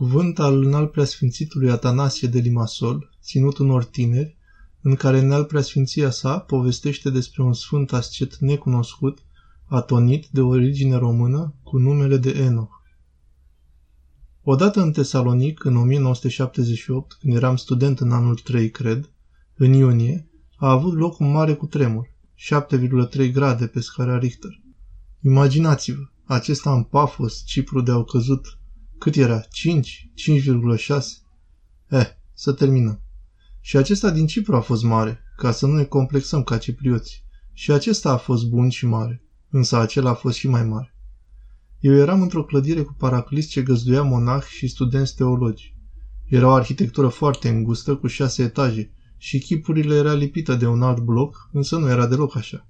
Cuvânt al înalt preasfințitului Atanasie de Limasol, ținut unor tineri, în care înalt preasfinția sa povestește despre un sfânt ascet necunoscut, atonit de origine română, cu numele de Enoch. Odată în Tesalonic, în 1978, când eram student în anul 3, cred, în iunie, a avut loc un mare cutremur, 7,3 grade pe scara Richter. Imaginați-vă, acesta în Pafos, Cipru de au căzut, cât era? 5? 5,6? Eh, să terminăm. Și acesta din Cipru a fost mare, ca să nu ne complexăm ca ciprioți. Și acesta a fost bun și mare, însă acela a fost și mai mare. Eu eram într-o clădire cu paraclis ce găzduia monah și studenți teologi. Era o arhitectură foarte îngustă, cu șase etaje, și chipurile era lipită de un alt bloc, însă nu era deloc așa.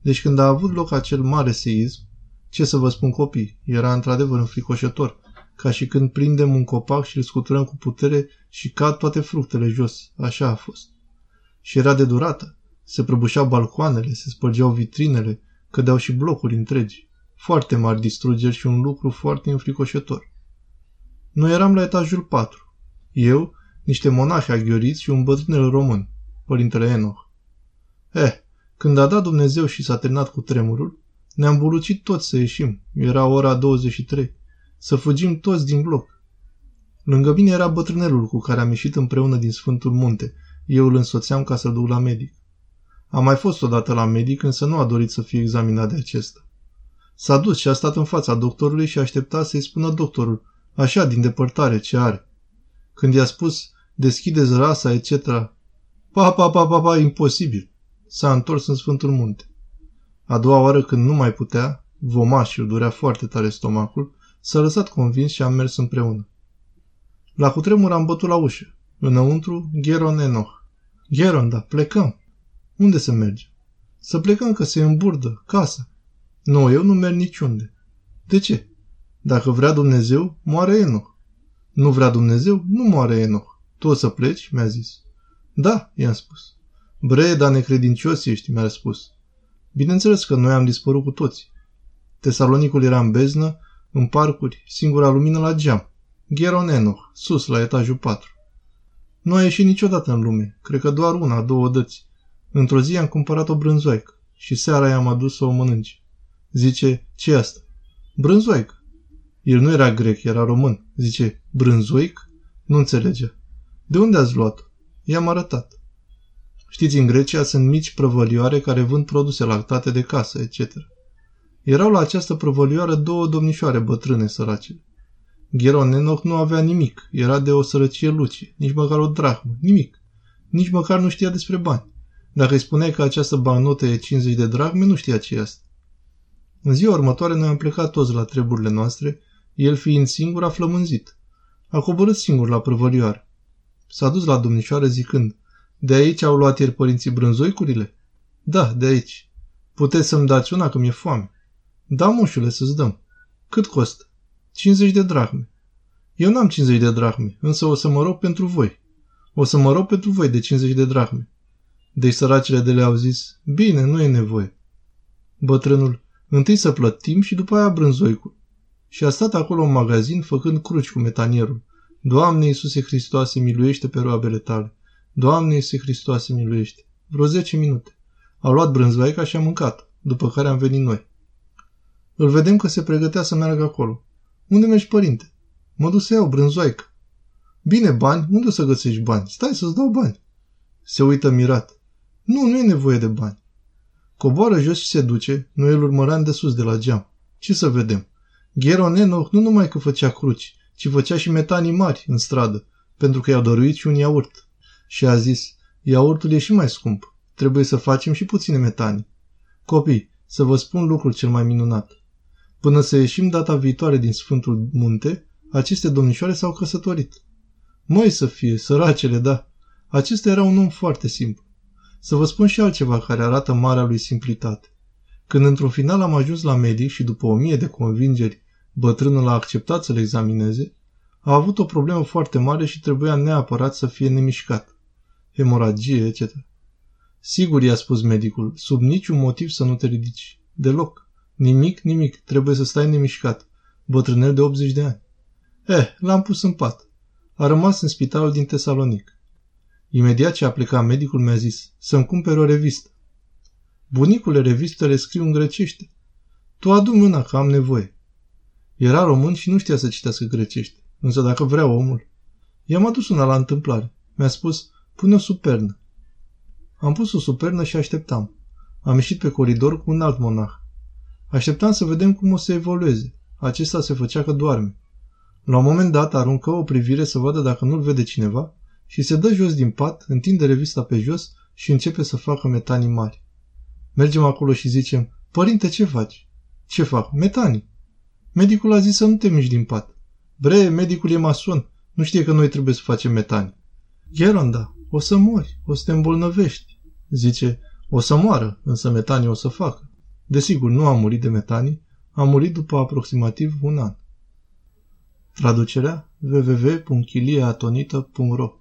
Deci când a avut loc acel mare seism, ce să vă spun copii, era într-adevăr înfricoșător, ca și când prindem un copac și îl scuturăm cu putere și cad toate fructele jos. Așa a fost. Și era de durată. Se prăbușeau balcoanele, se spărgeau vitrinele, cădeau și blocuri întregi. Foarte mari distrugeri și un lucru foarte înfricoșător. Noi eram la etajul 4. Eu, niște monași aghioriți și un bătrânel român, părintele Enoch. Eh, când a dat Dumnezeu și s-a terminat cu tremurul, ne-am bulucit toți să ieșim. Era ora 23. Să fugim toți din bloc. Lângă mine era bătrânelul cu care am ieșit împreună din Sfântul Munte. Eu îl însoțeam ca să-l duc la medic. Am mai fost odată la medic, însă nu a dorit să fie examinat de acesta. S-a dus și a stat în fața doctorului și aștepta să-i spună doctorul, așa, din depărtare, ce are. Când i-a spus, deschideți rasa, etc. Pa, pa, pa, pa, pa, imposibil. S-a întors în Sfântul Munte. A doua oară când nu mai putea, vomașul durea foarte tare stomacul, S-a lăsat convins și am mers împreună. La cutremur am bătut la ușă. Înăuntru, Gheron Enoch. Gheron, da, plecăm. Unde să mergem? Să plecăm că se îmburdă, casa. Nu, eu nu merg niciunde. De ce? Dacă vrea Dumnezeu, moare Enoch. Nu vrea Dumnezeu, nu moare Enoch. Tu o să pleci? mi-a zis. Da, i-am spus. Bre, dar necredincios ești, mi-a răspuns. Bineînțeles că noi am dispărut cu toți. Tesalonicul era în beznă, în parcuri, singura lumină la geam. Gheron Enoch, sus, la etajul 4. Nu a ieșit niciodată în lume, cred că doar una, două dăți. Într-o zi am cumpărat o brânzoaică și seara i-am adus să o mănânci. Zice, ce asta? Brânzoaică. El nu era grec, era român. Zice, brânzoic? Nu înțelege. De unde ați luat-o? I-am arătat. Știți, în Grecia sunt mici prăvălioare care vând produse lactate de casă, etc. Erau la această prăvălioară două domnișoare bătrâne sărace. Gheron Enoch nu avea nimic, era de o sărăcie lucie, nici măcar o drachmă, nimic. Nici măcar nu știa despre bani. Dacă îi spuneai că această bannotă e 50 de drachme, nu știa ce este. În ziua următoare noi am plecat toți la treburile noastre, el fiind singur a flămânzit. A coborât singur la prăvălioară. S-a dus la domnișoară zicând, de aici au luat ieri părinții brânzoicurile? Da, de aici. Puteți să-mi dați una că mi-e foame. Da, mușule, să-ți dăm. Cât costă? 50 de drahme. Eu n-am 50 de drahme, însă o să mă rog pentru voi. O să mă rog pentru voi de 50 de drahme. Deci săracile de le-au zis, bine, nu e nevoie. Bătrânul, întâi să plătim și după aia brânzoicul. Și a stat acolo în magazin făcând cruci cu metanierul. Doamne Iisuse Hristoase, miluiește pe roabele tale. Doamne Iisuse Hristoase, miluiește. Vreo 10 minute. Au luat brânzoaica și a mâncat, după care am venit noi. Îl vedem că se pregătea să meargă acolo. Unde mergi, părinte? Mă duc să iau brânzoaică. Bine, bani? Unde o să găsești bani? Stai să-ți dau bani. Se uită mirat. Nu, nu e nevoie de bani. Coboară jos și se duce, noi îl urmăream de sus de la geam. Ce să vedem? Gheron Enoch nu numai că făcea cruci, ci făcea și metanii mari în stradă, pentru că i-au dăruit și un iaurt. Și a zis, iaurtul e și mai scump, trebuie să facem și puține metanii. Copii, să vă spun lucrul cel mai minunat. Până să ieșim data viitoare din Sfântul Munte, aceste domnișoare s-au căsătorit. Măi să fie, săracele, da. Acesta era un om foarte simplu. Să vă spun și altceva care arată marea lui simplitate. Când într-un final am ajuns la medic și după o mie de convingeri bătrânul a acceptat să-l examineze, a avut o problemă foarte mare și trebuia neapărat să fie nemișcat. Hemoragie, etc. Sigur, i-a spus medicul, sub niciun motiv să nu te ridici. Deloc. Nimic, nimic, trebuie să stai nemișcat. Bătrânel de 80 de ani. Eh, l-am pus în pat. A rămas în spitalul din Tesalonic. Imediat ce a plecat medicul mi-a zis să-mi cumpere o revistă. Bunicule, revistele scriu în grecește. Tu adu mâna că am nevoie. Era român și nu știa să citească grecește, însă dacă vrea omul. I-am adus una la întâmplare. Mi-a spus, pune o supernă. Am pus o supernă și așteptam. Am ieșit pe coridor cu un alt monah. Așteptam să vedem cum o să evolueze. Acesta se făcea că doarme. La un moment dat aruncă o privire să vadă dacă nu-l vede cineva și se dă jos din pat, întinde revista pe jos și începe să facă metanii mari. Mergem acolo și zicem, părinte, ce faci? Ce fac? Metanii. Medicul a zis să nu te miști din pat. Bre, medicul e mason, nu știe că noi trebuie să facem metanii. Geronda, o să mori, o să te îmbolnăvești. Zice, o să moară, însă metanii o să facă. Desigur, nu a murit de metanii, a murit după aproximativ un an. Traducerea www.chiliaatonită.ro